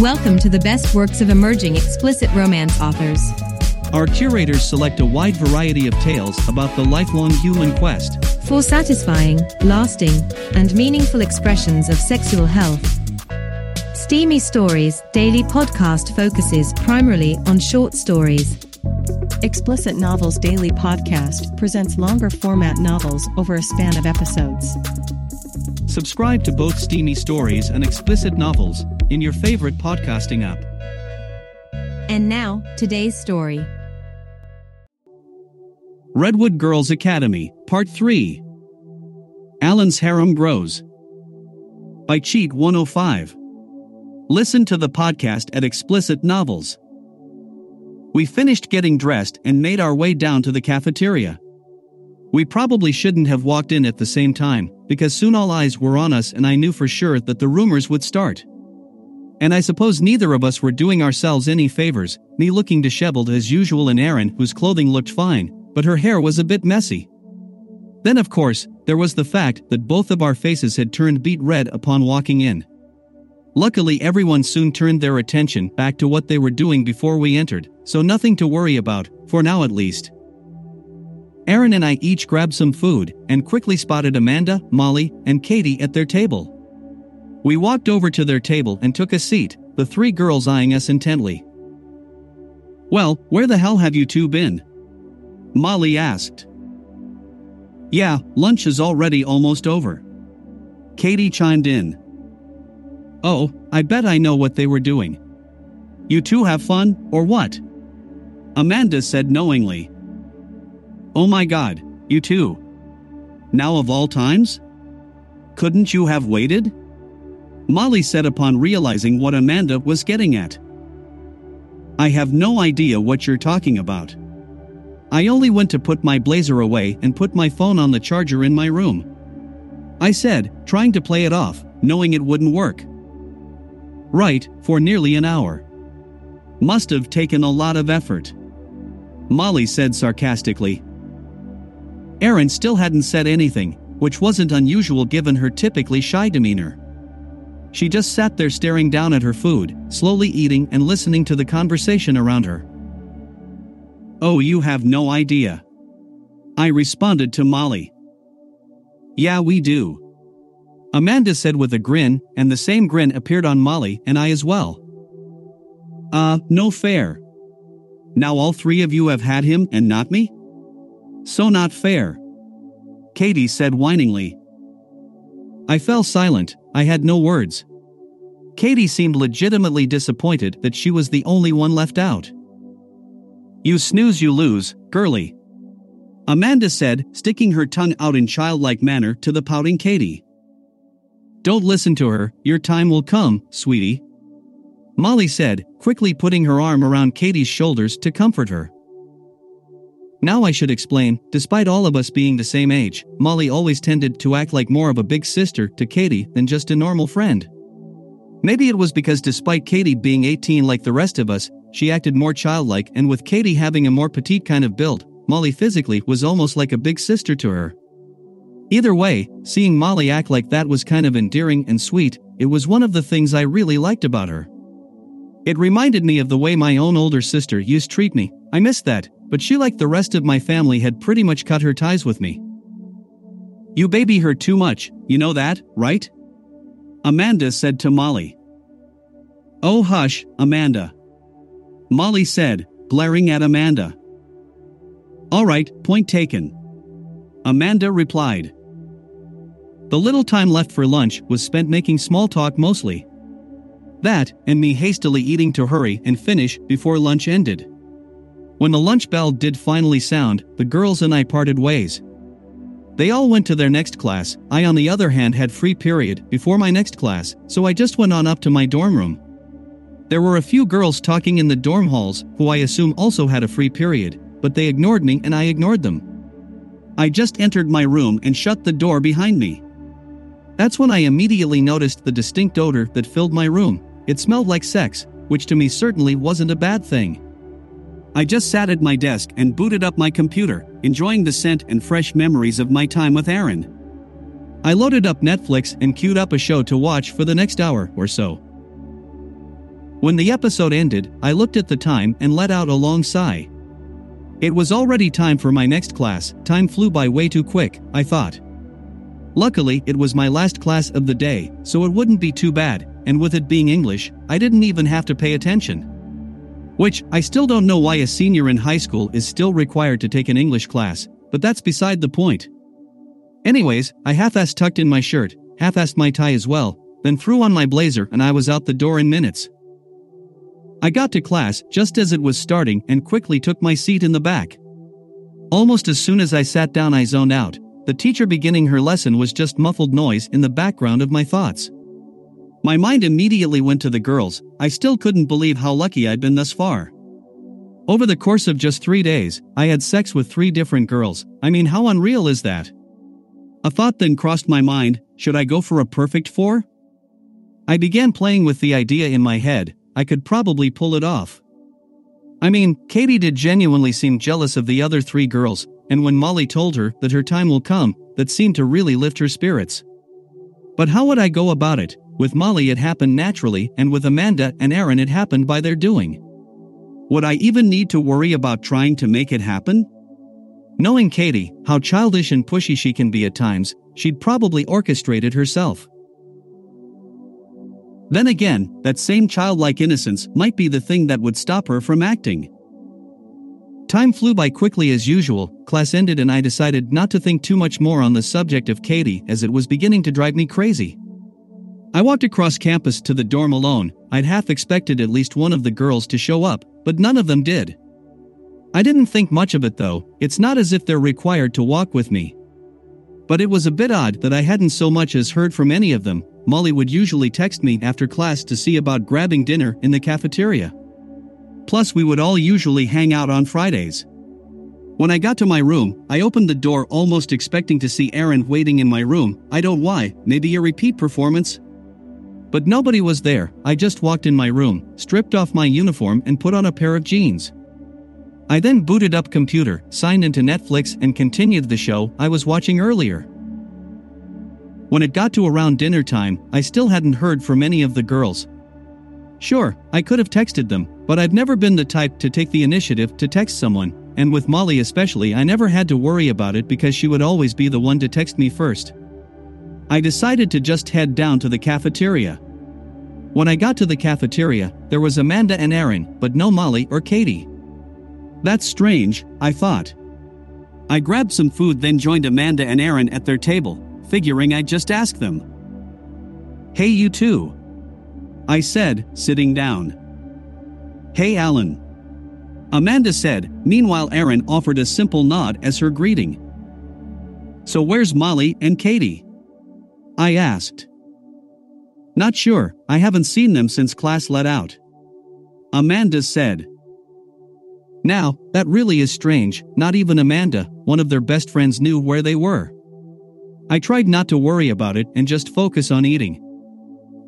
Welcome to the best works of emerging explicit romance authors. Our curators select a wide variety of tales about the lifelong human quest. For satisfying, lasting, and meaningful expressions of sexual health. Steamy Stories daily podcast focuses primarily on short stories. Explicit Novels Daily Podcast presents longer format novels over a span of episodes. Subscribe to both Steamy Stories and Explicit Novels in your favorite podcasting app. And now, today's story. Redwood Girls Academy, Part 3 Alan's Harem Grows. By Cheat 105. Listen to the podcast at Explicit Novels. We finished getting dressed and made our way down to the cafeteria. We probably shouldn't have walked in at the same time, because soon all eyes were on us and I knew for sure that the rumors would start. And I suppose neither of us were doing ourselves any favors, me looking disheveled as usual and Erin, whose clothing looked fine, but her hair was a bit messy. Then, of course, there was the fact that both of our faces had turned beet red upon walking in. Luckily, everyone soon turned their attention back to what they were doing before we entered, so nothing to worry about, for now at least. Erin and I each grabbed some food and quickly spotted Amanda, Molly, and Katie at their table. We walked over to their table and took a seat, the three girls eyeing us intently. Well, where the hell have you two been? Molly asked. Yeah, lunch is already almost over. Katie chimed in. Oh, I bet I know what they were doing. You two have fun, or what? Amanda said knowingly. Oh my god, you two. Now of all times? Couldn't you have waited? Molly said upon realizing what Amanda was getting at. I have no idea what you're talking about. I only went to put my blazer away and put my phone on the charger in my room. I said, trying to play it off, knowing it wouldn't work. Right, for nearly an hour. Must have taken a lot of effort. Molly said sarcastically, Erin still hadn't said anything, which wasn't unusual given her typically shy demeanor. She just sat there staring down at her food, slowly eating and listening to the conversation around her. Oh, you have no idea. I responded to Molly. Yeah, we do. Amanda said with a grin, and the same grin appeared on Molly and I as well. Uh, no fair. Now all three of you have had him and not me? So not fair. Katie said whiningly. I fell silent, I had no words. Katie seemed legitimately disappointed that she was the only one left out. You snooze, you lose, girly. Amanda said, sticking her tongue out in childlike manner to the pouting Katie. Don't listen to her, your time will come, sweetie. Molly said, quickly putting her arm around Katie's shoulders to comfort her. Now I should explain, despite all of us being the same age, Molly always tended to act like more of a big sister to Katie than just a normal friend. Maybe it was because despite Katie being 18 like the rest of us, she acted more childlike and with Katie having a more petite kind of build, Molly physically was almost like a big sister to her. Either way, seeing Molly act like that was kind of endearing and sweet, it was one of the things I really liked about her. It reminded me of the way my own older sister used to treat me. I missed that, but she, like the rest of my family, had pretty much cut her ties with me. You baby her too much, you know that, right? Amanda said to Molly. Oh, hush, Amanda. Molly said, glaring at Amanda. All right, point taken. Amanda replied. The little time left for lunch was spent making small talk mostly. That, and me hastily eating to hurry and finish before lunch ended. When the lunch bell did finally sound, the girls and I parted ways. They all went to their next class, I on the other hand had free period before my next class, so I just went on up to my dorm room. There were a few girls talking in the dorm halls who I assume also had a free period, but they ignored me and I ignored them. I just entered my room and shut the door behind me. That's when I immediately noticed the distinct odor that filled my room. It smelled like sex, which to me certainly wasn't a bad thing. I just sat at my desk and booted up my computer, enjoying the scent and fresh memories of my time with Erin. I loaded up Netflix and queued up a show to watch for the next hour or so. When the episode ended, I looked at the time and let out a long sigh. It was already time for my next class, time flew by way too quick, I thought. Luckily, it was my last class of the day, so it wouldn't be too bad, and with it being English, I didn't even have to pay attention. Which, I still don't know why a senior in high school is still required to take an English class, but that's beside the point. Anyways, I half-assed tucked in my shirt, half-assed my tie as well, then threw on my blazer and I was out the door in minutes. I got to class just as it was starting and quickly took my seat in the back. Almost as soon as I sat down, I zoned out. The teacher beginning her lesson was just muffled noise in the background of my thoughts. My mind immediately went to the girls, I still couldn't believe how lucky I'd been thus far. Over the course of just three days, I had sex with three different girls, I mean, how unreal is that? A thought then crossed my mind should I go for a perfect four? I began playing with the idea in my head, I could probably pull it off. I mean, Katie did genuinely seem jealous of the other three girls, and when Molly told her that her time will come, that seemed to really lift her spirits. But how would I go about it? With Molly, it happened naturally, and with Amanda and Erin, it happened by their doing. Would I even need to worry about trying to make it happen? Knowing Katie, how childish and pushy she can be at times, she'd probably orchestrate it herself. Then again, that same childlike innocence might be the thing that would stop her from acting. Time flew by quickly as usual, class ended, and I decided not to think too much more on the subject of Katie as it was beginning to drive me crazy. I walked across campus to the dorm alone. I'd half expected at least one of the girls to show up, but none of them did. I didn't think much of it though, it's not as if they're required to walk with me. But it was a bit odd that I hadn't so much as heard from any of them, Molly would usually text me after class to see about grabbing dinner in the cafeteria. Plus, we would all usually hang out on Fridays. When I got to my room, I opened the door almost expecting to see Erin waiting in my room. I don't why, maybe a repeat performance? But nobody was there. I just walked in my room, stripped off my uniform, and put on a pair of jeans. I then booted up computer, signed into Netflix, and continued the show I was watching earlier. When it got to around dinner time, I still hadn't heard from any of the girls. Sure, I could have texted them, but I've never been the type to take the initiative to text someone, and with Molly especially, I never had to worry about it because she would always be the one to text me first. I decided to just head down to the cafeteria. When I got to the cafeteria, there was Amanda and Erin, but no Molly or Katie. That's strange, I thought. I grabbed some food, then joined Amanda and Erin at their table figuring I'd just ask them. Hey, you two. I said, sitting down. Hey, Alan. Amanda said, meanwhile, Erin offered a simple nod as her greeting. So, where's Molly and Katie? I asked. Not sure, I haven't seen them since class let out. Amanda said. Now, that really is strange, not even Amanda, one of their best friends, knew where they were. I tried not to worry about it and just focus on eating.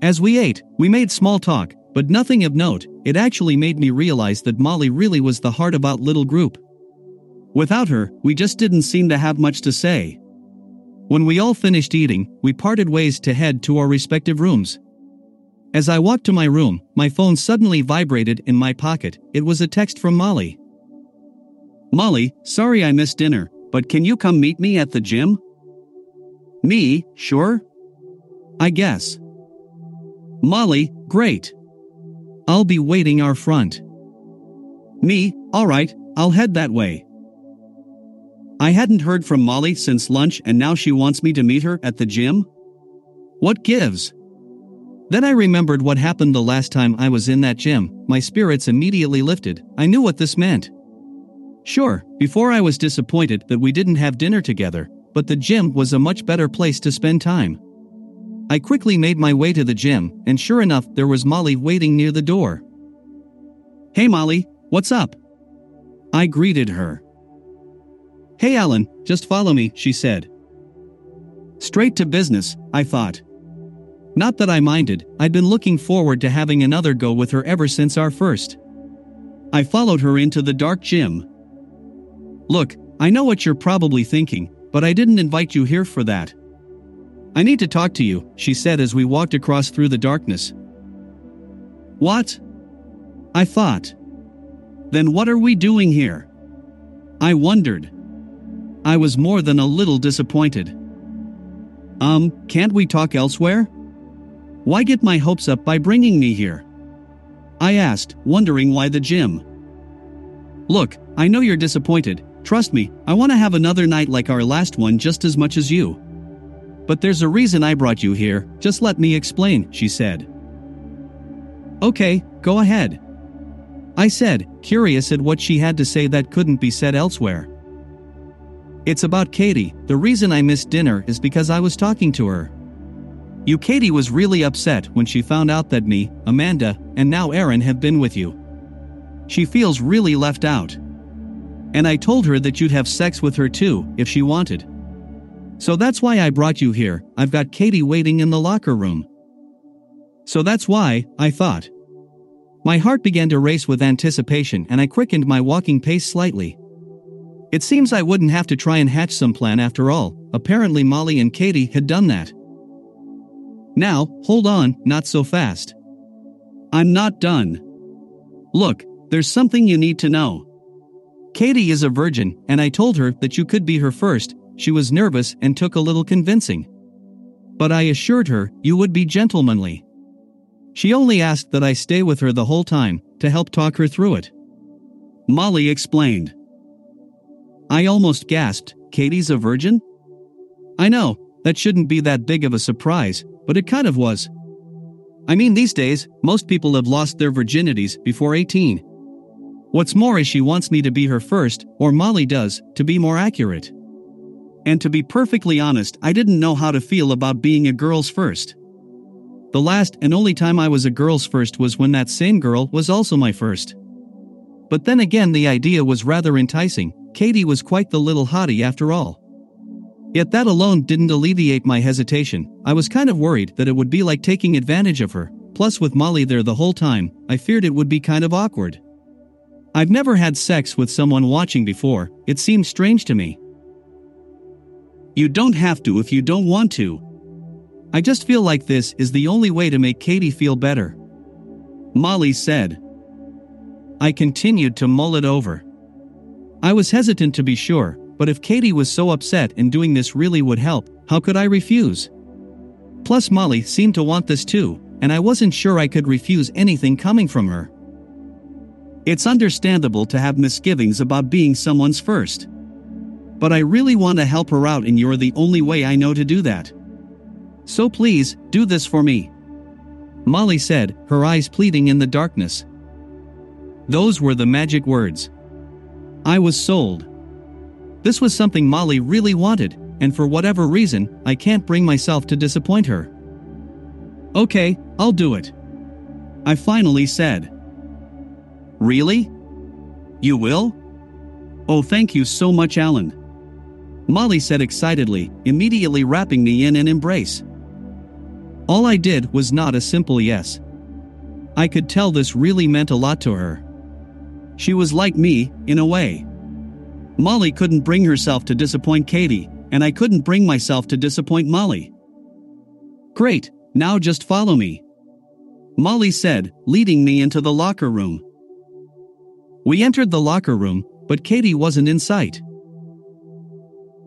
As we ate, we made small talk, but nothing of note. It actually made me realize that Molly really was the heart of our little group. Without her, we just didn't seem to have much to say. When we all finished eating, we parted ways to head to our respective rooms. As I walked to my room, my phone suddenly vibrated in my pocket. It was a text from Molly. Molly, sorry I missed dinner, but can you come meet me at the gym? Me, sure? I guess. Molly, great. I'll be waiting our front. Me, alright, I'll head that way. I hadn't heard from Molly since lunch and now she wants me to meet her at the gym? What gives? Then I remembered what happened the last time I was in that gym. My spirits immediately lifted. I knew what this meant. Sure, before I was disappointed that we didn't have dinner together, but the gym was a much better place to spend time. I quickly made my way to the gym, and sure enough, there was Molly waiting near the door. Hey Molly, what's up? I greeted her. Hey Alan, just follow me, she said. Straight to business, I thought. Not that I minded, I'd been looking forward to having another go with her ever since our first. I followed her into the dark gym. Look, I know what you're probably thinking, but I didn't invite you here for that. I need to talk to you, she said as we walked across through the darkness. What? I thought. Then what are we doing here? I wondered. I was more than a little disappointed. Um, can't we talk elsewhere? Why get my hopes up by bringing me here? I asked, wondering why the gym. Look, I know you're disappointed, trust me, I want to have another night like our last one just as much as you. But there's a reason I brought you here, just let me explain, she said. Okay, go ahead. I said, curious at what she had to say that couldn't be said elsewhere. It's about Katie. The reason I missed dinner is because I was talking to her. You, Katie, was really upset when she found out that me, Amanda, and now Erin have been with you. She feels really left out. And I told her that you'd have sex with her too, if she wanted. So that's why I brought you here. I've got Katie waiting in the locker room. So that's why, I thought. My heart began to race with anticipation and I quickened my walking pace slightly. It seems I wouldn't have to try and hatch some plan after all, apparently Molly and Katie had done that. Now, hold on, not so fast. I'm not done. Look, there's something you need to know. Katie is a virgin, and I told her that you could be her first. She was nervous and took a little convincing. But I assured her you would be gentlemanly. She only asked that I stay with her the whole time to help talk her through it. Molly explained. I almost gasped, Katie's a virgin? I know, that shouldn't be that big of a surprise, but it kind of was. I mean, these days, most people have lost their virginities before 18. What's more is she wants me to be her first, or Molly does, to be more accurate. And to be perfectly honest, I didn't know how to feel about being a girl's first. The last and only time I was a girl's first was when that same girl was also my first. But then again, the idea was rather enticing, Katie was quite the little hottie after all. Yet that alone didn't alleviate my hesitation, I was kind of worried that it would be like taking advantage of her, plus with Molly there the whole time, I feared it would be kind of awkward. I've never had sex with someone watching before, it seemed strange to me. You don't have to if you don't want to. I just feel like this is the only way to make Katie feel better. Molly said. I continued to mull it over. I was hesitant to be sure, but if Katie was so upset and doing this really would help, how could I refuse? Plus, Molly seemed to want this too, and I wasn't sure I could refuse anything coming from her. It's understandable to have misgivings about being someone's first. But I really want to help her out, and you're the only way I know to do that. So please, do this for me. Molly said, her eyes pleading in the darkness. Those were the magic words. I was sold. This was something Molly really wanted, and for whatever reason, I can't bring myself to disappoint her. Okay, I'll do it. I finally said. Really? You will? Oh, thank you so much, Alan. Molly said excitedly, immediately wrapping me in an embrace. All I did was not a simple yes. I could tell this really meant a lot to her. She was like me, in a way. Molly couldn't bring herself to disappoint Katie, and I couldn't bring myself to disappoint Molly. Great, now just follow me. Molly said, leading me into the locker room. We entered the locker room, but Katie wasn't in sight.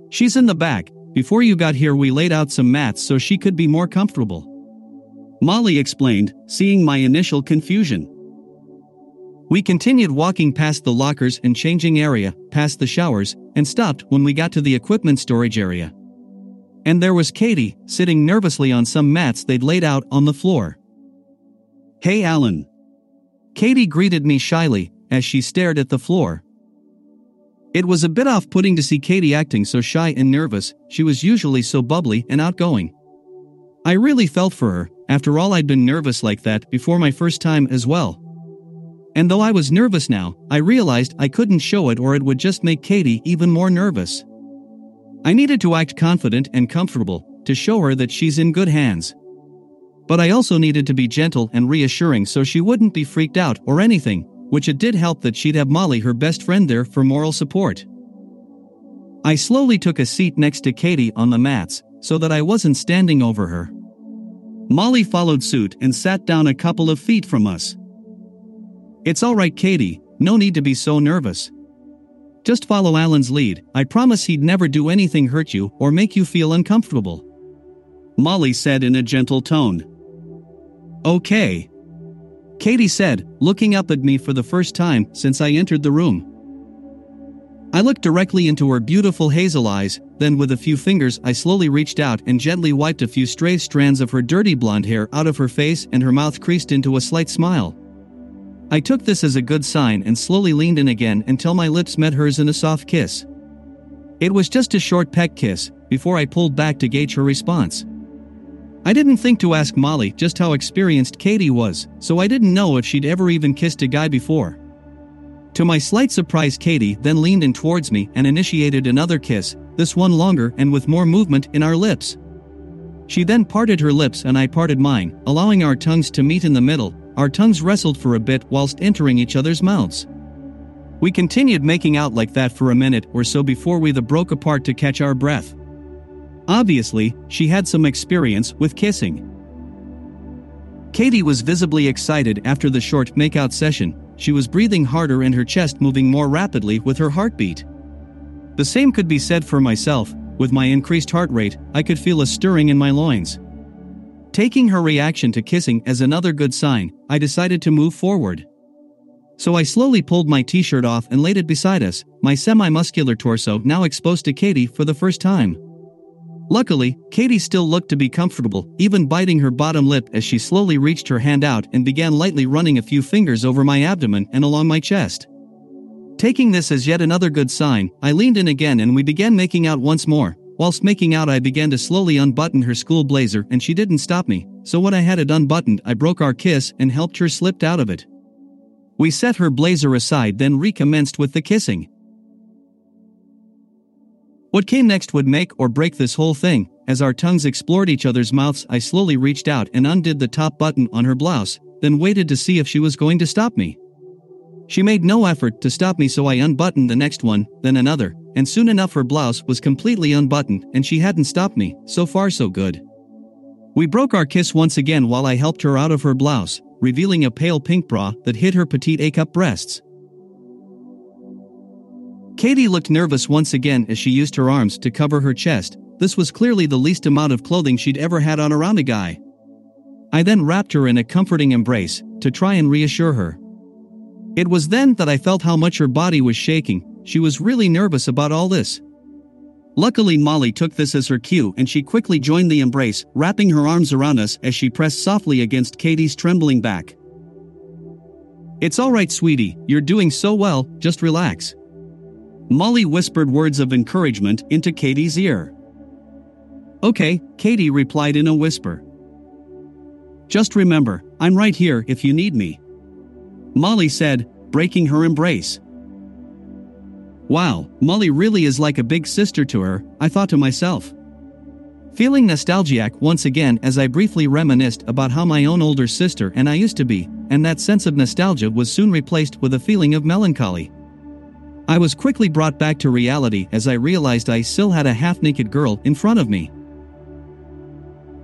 She's in the back. Before you got here, we laid out some mats so she could be more comfortable. Molly explained, seeing my initial confusion. We continued walking past the lockers and changing area, past the showers, and stopped when we got to the equipment storage area. And there was Katie, sitting nervously on some mats they'd laid out on the floor. Hey, Alan. Katie greeted me shyly as she stared at the floor. It was a bit off putting to see Katie acting so shy and nervous, she was usually so bubbly and outgoing. I really felt for her, after all, I'd been nervous like that before my first time as well. And though I was nervous now, I realized I couldn't show it or it would just make Katie even more nervous. I needed to act confident and comfortable to show her that she's in good hands. But I also needed to be gentle and reassuring so she wouldn't be freaked out or anything, which it did help that she'd have Molly, her best friend, there for moral support. I slowly took a seat next to Katie on the mats so that I wasn't standing over her. Molly followed suit and sat down a couple of feet from us. It's alright, Katie, no need to be so nervous. Just follow Alan's lead, I promise he'd never do anything hurt you or make you feel uncomfortable. Molly said in a gentle tone. Okay. Katie said, looking up at me for the first time since I entered the room. I looked directly into her beautiful hazel eyes, then with a few fingers I slowly reached out and gently wiped a few stray strands of her dirty blonde hair out of her face and her mouth creased into a slight smile. I took this as a good sign and slowly leaned in again until my lips met hers in a soft kiss. It was just a short peck kiss, before I pulled back to gauge her response. I didn't think to ask Molly just how experienced Katie was, so I didn't know if she'd ever even kissed a guy before. To my slight surprise, Katie then leaned in towards me and initiated another kiss, this one longer and with more movement in our lips. She then parted her lips and I parted mine, allowing our tongues to meet in the middle. Our tongues wrestled for a bit whilst entering each other's mouths. We continued making out like that for a minute or so before we the broke apart to catch our breath. Obviously, she had some experience with kissing. Katie was visibly excited after the short makeout session, she was breathing harder and her chest moving more rapidly with her heartbeat. The same could be said for myself, with my increased heart rate, I could feel a stirring in my loins. Taking her reaction to kissing as another good sign, I decided to move forward. So I slowly pulled my t shirt off and laid it beside us, my semi muscular torso now exposed to Katie for the first time. Luckily, Katie still looked to be comfortable, even biting her bottom lip as she slowly reached her hand out and began lightly running a few fingers over my abdomen and along my chest. Taking this as yet another good sign, I leaned in again and we began making out once more. Whilst making out, I began to slowly unbutton her school blazer and she didn't stop me, so when I had it unbuttoned, I broke our kiss and helped her slip out of it. We set her blazer aside, then recommenced with the kissing. What came next would make or break this whole thing. As our tongues explored each other's mouths, I slowly reached out and undid the top button on her blouse, then waited to see if she was going to stop me. She made no effort to stop me, so I unbuttoned the next one, then another, and soon enough her blouse was completely unbuttoned and she hadn't stopped me, so far so good. We broke our kiss once again while I helped her out of her blouse, revealing a pale pink bra that hid her petite A cup breasts. Katie looked nervous once again as she used her arms to cover her chest. This was clearly the least amount of clothing she'd ever had on around a guy. I then wrapped her in a comforting embrace to try and reassure her. It was then that I felt how much her body was shaking, she was really nervous about all this. Luckily, Molly took this as her cue and she quickly joined the embrace, wrapping her arms around us as she pressed softly against Katie's trembling back. It's alright, sweetie, you're doing so well, just relax. Molly whispered words of encouragement into Katie's ear. Okay, Katie replied in a whisper. Just remember, I'm right here if you need me. Molly said, breaking her embrace. Wow, Molly really is like a big sister to her, I thought to myself. Feeling nostalgic once again as I briefly reminisced about how my own older sister and I used to be, and that sense of nostalgia was soon replaced with a feeling of melancholy. I was quickly brought back to reality as I realized I still had a half naked girl in front of me.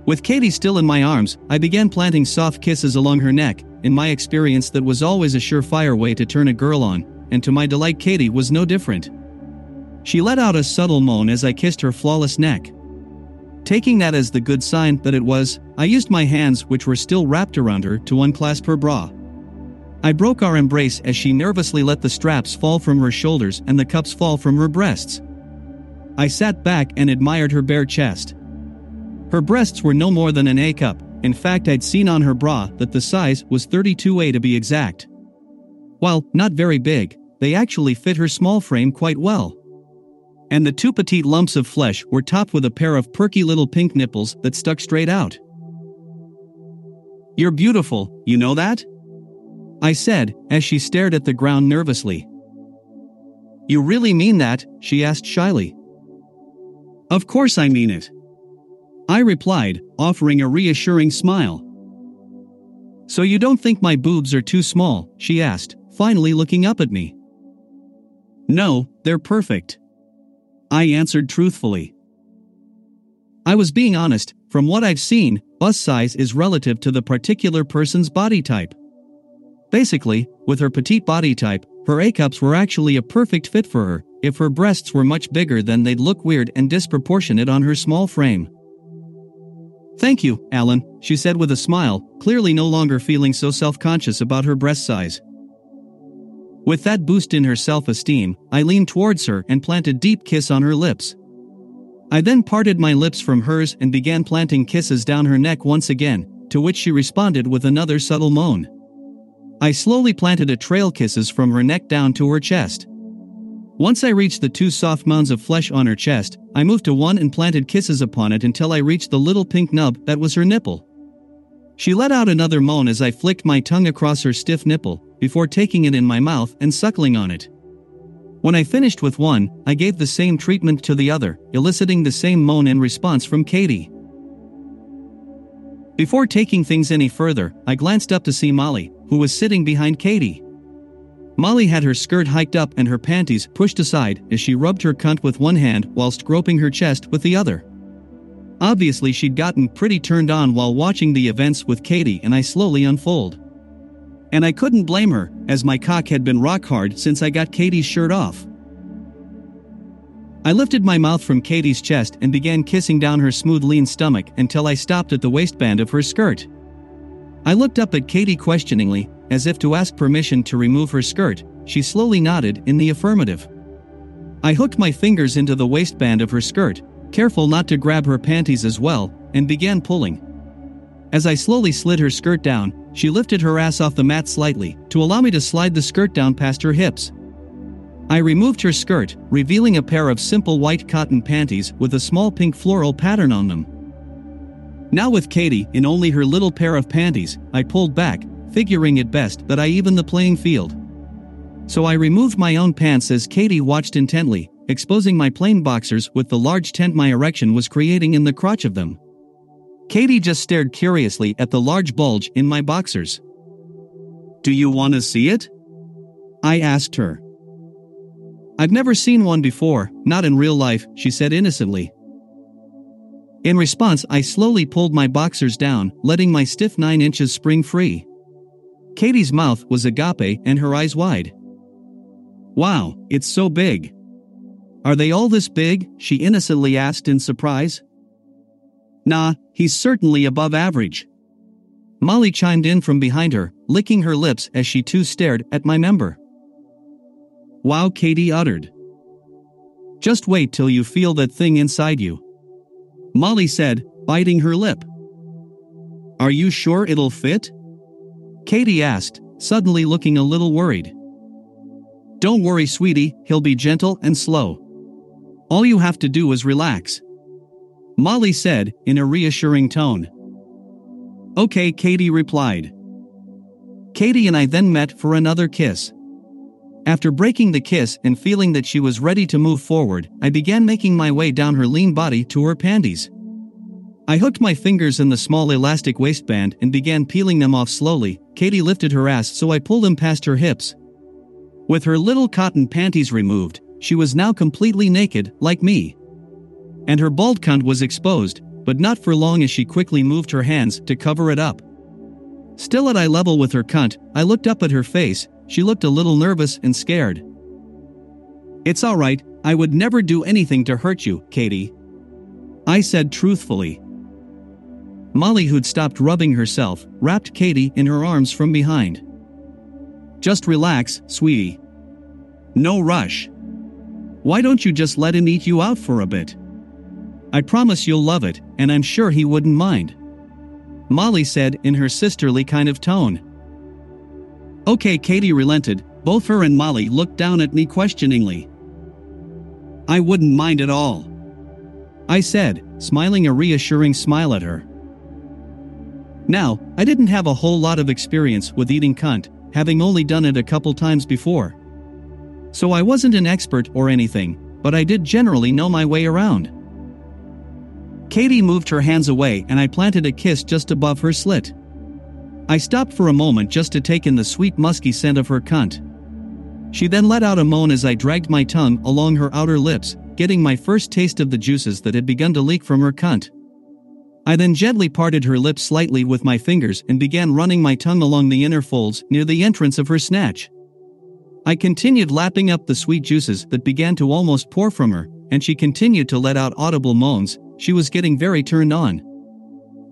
With Katie still in my arms, I began planting soft kisses along her neck. In my experience, that was always a surefire way to turn a girl on, and to my delight, Katie was no different. She let out a subtle moan as I kissed her flawless neck. Taking that as the good sign that it was, I used my hands, which were still wrapped around her, to unclasp her bra. I broke our embrace as she nervously let the straps fall from her shoulders and the cups fall from her breasts. I sat back and admired her bare chest. Her breasts were no more than an A cup, in fact, I'd seen on her bra that the size was 32A to be exact. While not very big, they actually fit her small frame quite well. And the two petite lumps of flesh were topped with a pair of perky little pink nipples that stuck straight out. You're beautiful, you know that? I said, as she stared at the ground nervously. You really mean that? she asked shyly. Of course I mean it. I replied, offering a reassuring smile. So you don't think my boobs are too small? she asked, finally looking up at me. No, they're perfect. I answered truthfully. I was being honest, from what I've seen, bust size is relative to the particular person's body type. Basically, with her petite body type, her A cups were actually a perfect fit for her, if her breasts were much bigger then they'd look weird and disproportionate on her small frame. Thank you, Alan, she said with a smile, clearly no longer feeling so self conscious about her breast size. With that boost in her self esteem, I leaned towards her and planted a deep kiss on her lips. I then parted my lips from hers and began planting kisses down her neck once again, to which she responded with another subtle moan. I slowly planted a trail kisses from her neck down to her chest. Once I reached the two soft mounds of flesh on her chest, I moved to one and planted kisses upon it until I reached the little pink nub that was her nipple. She let out another moan as I flicked my tongue across her stiff nipple, before taking it in my mouth and suckling on it. When I finished with one, I gave the same treatment to the other, eliciting the same moan in response from Katie. Before taking things any further, I glanced up to see Molly, who was sitting behind Katie. Molly had her skirt hiked up and her panties pushed aside as she rubbed her cunt with one hand whilst groping her chest with the other. Obviously, she'd gotten pretty turned on while watching the events with Katie and I slowly unfold. And I couldn't blame her, as my cock had been rock hard since I got Katie's shirt off. I lifted my mouth from Katie's chest and began kissing down her smooth, lean stomach until I stopped at the waistband of her skirt. I looked up at Katie questioningly, as if to ask permission to remove her skirt, she slowly nodded in the affirmative. I hooked my fingers into the waistband of her skirt, careful not to grab her panties as well, and began pulling. As I slowly slid her skirt down, she lifted her ass off the mat slightly to allow me to slide the skirt down past her hips. I removed her skirt, revealing a pair of simple white cotton panties with a small pink floral pattern on them. Now, with Katie in only her little pair of panties, I pulled back, figuring it best that I even the playing field. So I removed my own pants as Katie watched intently, exposing my plain boxers with the large tent my erection was creating in the crotch of them. Katie just stared curiously at the large bulge in my boxers. Do you want to see it? I asked her. I've never seen one before, not in real life, she said innocently. In response, I slowly pulled my boxers down, letting my stiff 9 inches spring free. Katie's mouth was agape and her eyes wide. Wow, it's so big. Are they all this big? she innocently asked in surprise. Nah, he's certainly above average. Molly chimed in from behind her, licking her lips as she too stared at my member. Wow, Katie uttered. Just wait till you feel that thing inside you. Molly said, biting her lip. Are you sure it'll fit? Katie asked, suddenly looking a little worried. Don't worry, sweetie, he'll be gentle and slow. All you have to do is relax. Molly said, in a reassuring tone. Okay, Katie replied. Katie and I then met for another kiss. After breaking the kiss and feeling that she was ready to move forward, I began making my way down her lean body to her panties. I hooked my fingers in the small elastic waistband and began peeling them off slowly. Katie lifted her ass so I pulled them past her hips. With her little cotton panties removed, she was now completely naked, like me. And her bald cunt was exposed, but not for long as she quickly moved her hands to cover it up. Still at eye level with her cunt, I looked up at her face, she looked a little nervous and scared. It's alright, I would never do anything to hurt you, Katie. I said truthfully. Molly, who'd stopped rubbing herself, wrapped Katie in her arms from behind. Just relax, sweetie. No rush. Why don't you just let him eat you out for a bit? I promise you'll love it, and I'm sure he wouldn't mind. Molly said in her sisterly kind of tone. Okay, Katie relented, both her and Molly looked down at me questioningly. I wouldn't mind at all. I said, smiling a reassuring smile at her. Now, I didn't have a whole lot of experience with eating cunt, having only done it a couple times before. So I wasn't an expert or anything, but I did generally know my way around. Katie moved her hands away and I planted a kiss just above her slit. I stopped for a moment just to take in the sweet musky scent of her cunt. She then let out a moan as I dragged my tongue along her outer lips, getting my first taste of the juices that had begun to leak from her cunt. I then gently parted her lips slightly with my fingers and began running my tongue along the inner folds near the entrance of her snatch. I continued lapping up the sweet juices that began to almost pour from her, and she continued to let out audible moans. She was getting very turned on.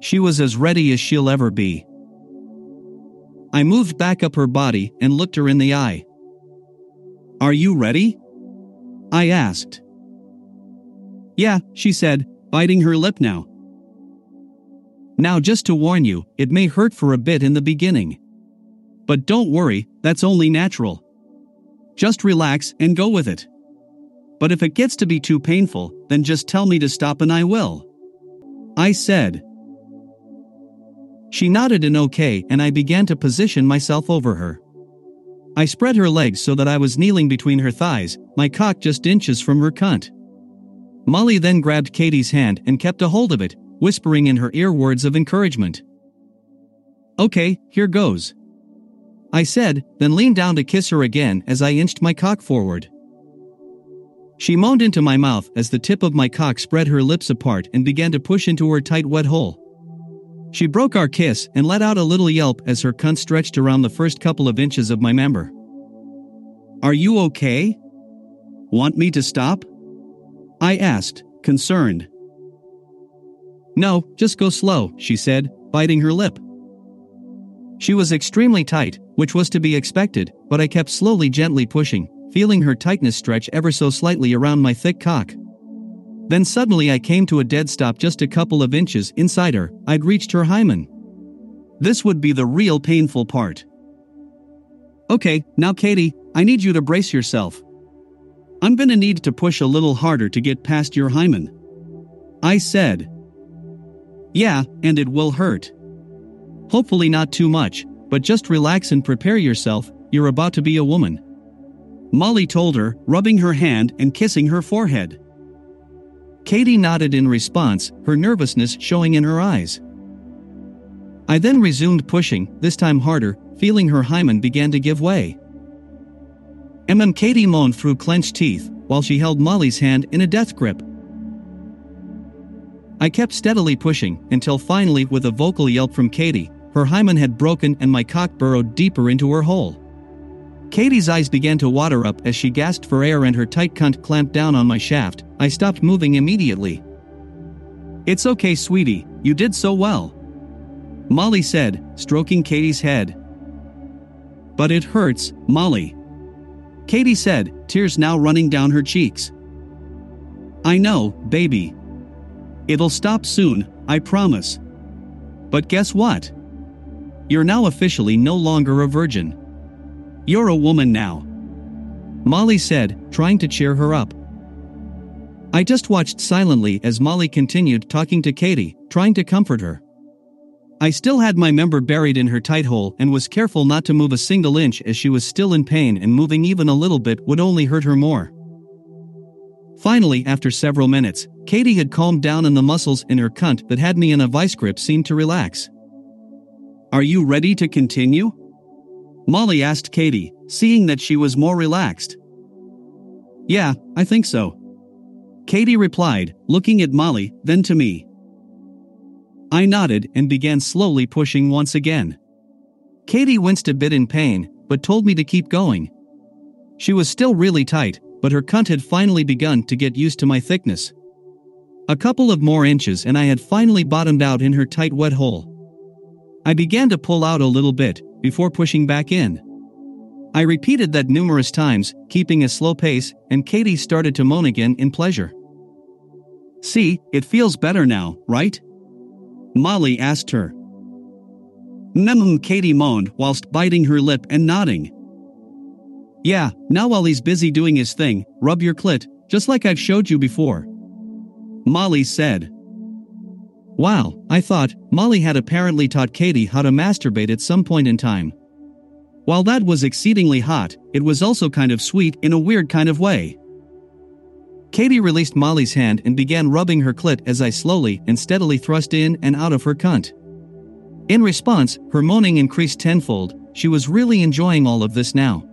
She was as ready as she'll ever be. I moved back up her body and looked her in the eye. Are you ready? I asked. Yeah, she said, biting her lip now. Now, just to warn you, it may hurt for a bit in the beginning. But don't worry, that's only natural. Just relax and go with it. But if it gets to be too painful, then just tell me to stop and I will. I said. She nodded an okay and I began to position myself over her. I spread her legs so that I was kneeling between her thighs, my cock just inches from her cunt. Molly then grabbed Katie's hand and kept a hold of it, whispering in her ear words of encouragement. Okay, here goes. I said, then leaned down to kiss her again as I inched my cock forward. She moaned into my mouth as the tip of my cock spread her lips apart and began to push into her tight wet hole. She broke our kiss and let out a little yelp as her cunt stretched around the first couple of inches of my member. Are you okay? Want me to stop? I asked, concerned. No, just go slow, she said, biting her lip. She was extremely tight, which was to be expected, but I kept slowly gently pushing, feeling her tightness stretch ever so slightly around my thick cock. Then suddenly I came to a dead stop just a couple of inches inside her, I'd reached her hymen. This would be the real painful part. Okay, now Katie, I need you to brace yourself. I'm gonna need to push a little harder to get past your hymen. I said. Yeah, and it will hurt. Hopefully, not too much, but just relax and prepare yourself, you're about to be a woman. Molly told her, rubbing her hand and kissing her forehead. Katie nodded in response, her nervousness showing in her eyes. I then resumed pushing, this time harder, feeling her hymen began to give way. MM Katie moaned through clenched teeth, while she held Molly's hand in a death grip. I kept steadily pushing until finally, with a vocal yelp from Katie, her hymen had broken and my cock burrowed deeper into her hole. Katie's eyes began to water up as she gasped for air and her tight cunt clamped down on my shaft. I stopped moving immediately. It's okay, sweetie, you did so well. Molly said, stroking Katie's head. But it hurts, Molly. Katie said, tears now running down her cheeks. I know, baby, It'll stop soon, I promise. But guess what? You're now officially no longer a virgin. You're a woman now. Molly said, trying to cheer her up. I just watched silently as Molly continued talking to Katie, trying to comfort her. I still had my member buried in her tight hole and was careful not to move a single inch as she was still in pain and moving even a little bit would only hurt her more. Finally, after several minutes, Katie had calmed down and the muscles in her cunt that had me in a vice grip seemed to relax. Are you ready to continue? Molly asked Katie, seeing that she was more relaxed. Yeah, I think so. Katie replied, looking at Molly, then to me. I nodded and began slowly pushing once again. Katie winced a bit in pain, but told me to keep going. She was still really tight, but her cunt had finally begun to get used to my thickness. A couple of more inches and I had finally bottomed out in her tight wet hole. I began to pull out a little bit, before pushing back in. I repeated that numerous times, keeping a slow pace, and Katie started to moan again in pleasure. See, it feels better now, right? Molly asked her. Mmm, Katie moaned whilst biting her lip and nodding. Yeah, now while he's busy doing his thing, rub your clit, just like I've showed you before. Molly said. Wow, I thought, Molly had apparently taught Katie how to masturbate at some point in time. While that was exceedingly hot, it was also kind of sweet in a weird kind of way. Katie released Molly's hand and began rubbing her clit as I slowly and steadily thrust in and out of her cunt. In response, her moaning increased tenfold, she was really enjoying all of this now.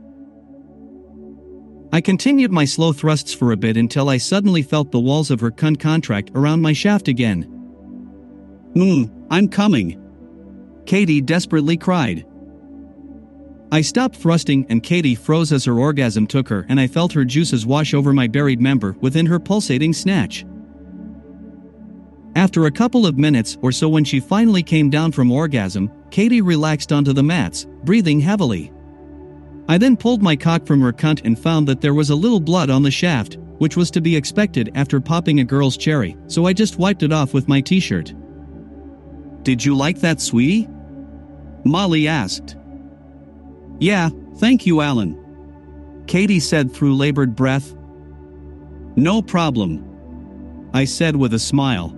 I continued my slow thrusts for a bit until I suddenly felt the walls of her cunt contract around my shaft again. Mmm, I'm coming. Katie desperately cried. I stopped thrusting and Katie froze as her orgasm took her and I felt her juices wash over my buried member within her pulsating snatch. After a couple of minutes or so, when she finally came down from orgasm, Katie relaxed onto the mats, breathing heavily. I then pulled my cock from her cunt and found that there was a little blood on the shaft, which was to be expected after popping a girl's cherry, so I just wiped it off with my t shirt. Did you like that, sweetie? Molly asked. Yeah, thank you, Alan. Katie said through labored breath. No problem. I said with a smile.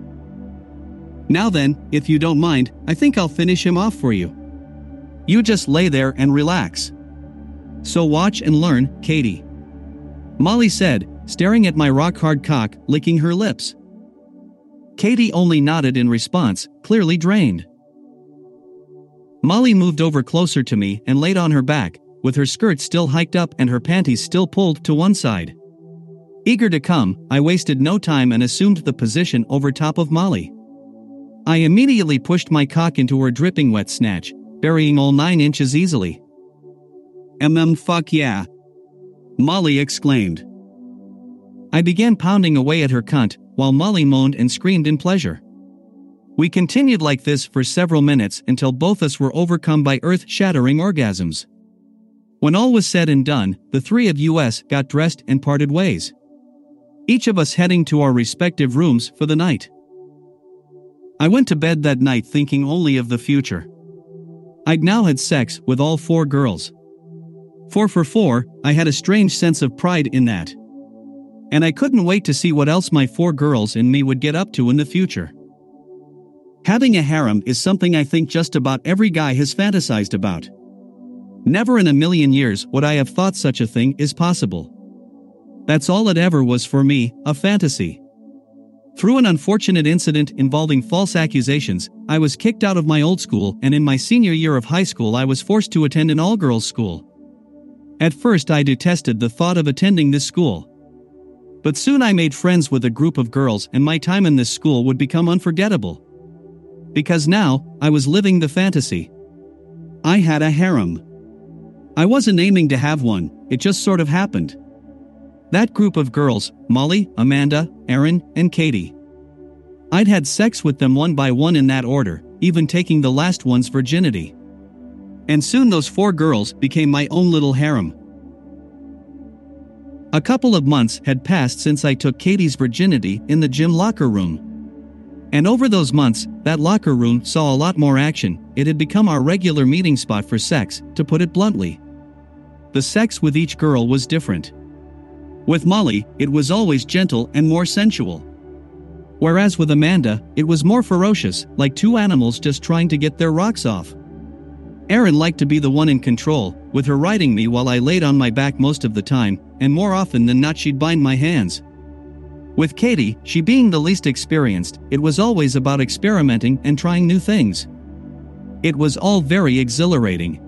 Now then, if you don't mind, I think I'll finish him off for you. You just lay there and relax. So watch and learn, Katie. Molly said, staring at my rock hard cock, licking her lips. Katie only nodded in response, clearly drained. Molly moved over closer to me and laid on her back, with her skirt still hiked up and her panties still pulled to one side. Eager to come, I wasted no time and assumed the position over top of Molly. I immediately pushed my cock into her dripping wet snatch, burying all nine inches easily. Mm fuck yeah. Molly exclaimed. I began pounding away at her cunt, while Molly moaned and screamed in pleasure. We continued like this for several minutes until both us were overcome by earth shattering orgasms. When all was said and done, the three of us got dressed and parted ways. Each of us heading to our respective rooms for the night. I went to bed that night thinking only of the future. I'd now had sex with all four girls. Four for four, I had a strange sense of pride in that. And I couldn't wait to see what else my four girls and me would get up to in the future. Having a harem is something I think just about every guy has fantasized about. Never in a million years would I have thought such a thing is possible. That's all it ever was for me a fantasy. Through an unfortunate incident involving false accusations, I was kicked out of my old school, and in my senior year of high school, I was forced to attend an all girls school. At first, I detested the thought of attending this school. But soon I made friends with a group of girls, and my time in this school would become unforgettable. Because now, I was living the fantasy. I had a harem. I wasn't aiming to have one, it just sort of happened. That group of girls Molly, Amanda, Erin, and Katie. I'd had sex with them one by one in that order, even taking the last one's virginity. And soon those four girls became my own little harem. A couple of months had passed since I took Katie's virginity in the gym locker room. And over those months, that locker room saw a lot more action, it had become our regular meeting spot for sex, to put it bluntly. The sex with each girl was different. With Molly, it was always gentle and more sensual. Whereas with Amanda, it was more ferocious, like two animals just trying to get their rocks off. Erin liked to be the one in control, with her riding me while I laid on my back most of the time, and more often than not, she'd bind my hands. With Katie, she being the least experienced, it was always about experimenting and trying new things. It was all very exhilarating.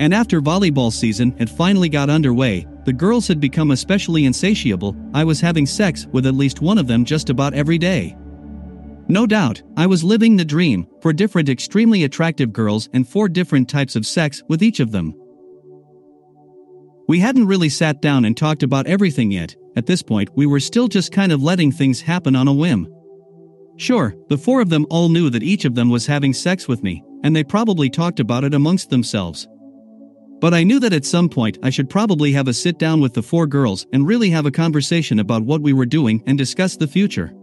And after volleyball season had finally got underway, the girls had become especially insatiable, I was having sex with at least one of them just about every day. No doubt, I was living the dream, four different extremely attractive girls and four different types of sex with each of them. We hadn't really sat down and talked about everything yet, at this point, we were still just kind of letting things happen on a whim. Sure, the four of them all knew that each of them was having sex with me, and they probably talked about it amongst themselves. But I knew that at some point I should probably have a sit down with the four girls and really have a conversation about what we were doing and discuss the future.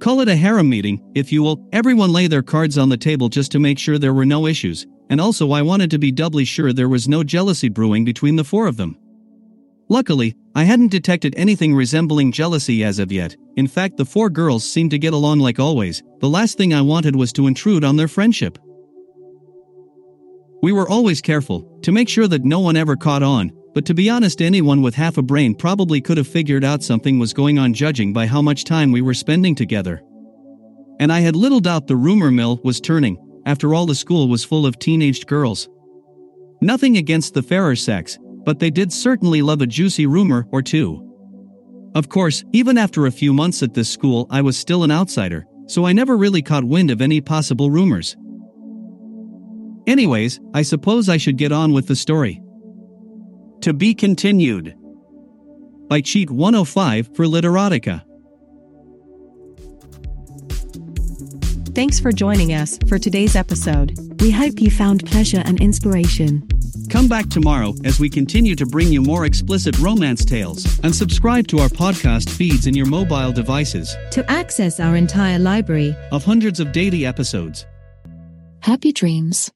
Call it a harem meeting, if you will, everyone lay their cards on the table just to make sure there were no issues, and also I wanted to be doubly sure there was no jealousy brewing between the four of them. Luckily, I hadn't detected anything resembling jealousy as of yet. In fact, the four girls seemed to get along like always. The last thing I wanted was to intrude on their friendship. We were always careful to make sure that no one ever caught on, but to be honest, anyone with half a brain probably could have figured out something was going on judging by how much time we were spending together. And I had little doubt the rumor mill was turning, after all, the school was full of teenaged girls. Nothing against the fairer sex, but they did certainly love a juicy rumor or two. Of course, even after a few months at this school, I was still an outsider, so I never really caught wind of any possible rumors. Anyways, I suppose I should get on with the story. To be continued. By Cheat 105 for Literotica. Thanks for joining us for today's episode. We hope you found pleasure and inspiration. Come back tomorrow as we continue to bring you more explicit romance tales and subscribe to our podcast feeds in your mobile devices To access our entire library, of hundreds of daily episodes. Happy dreams.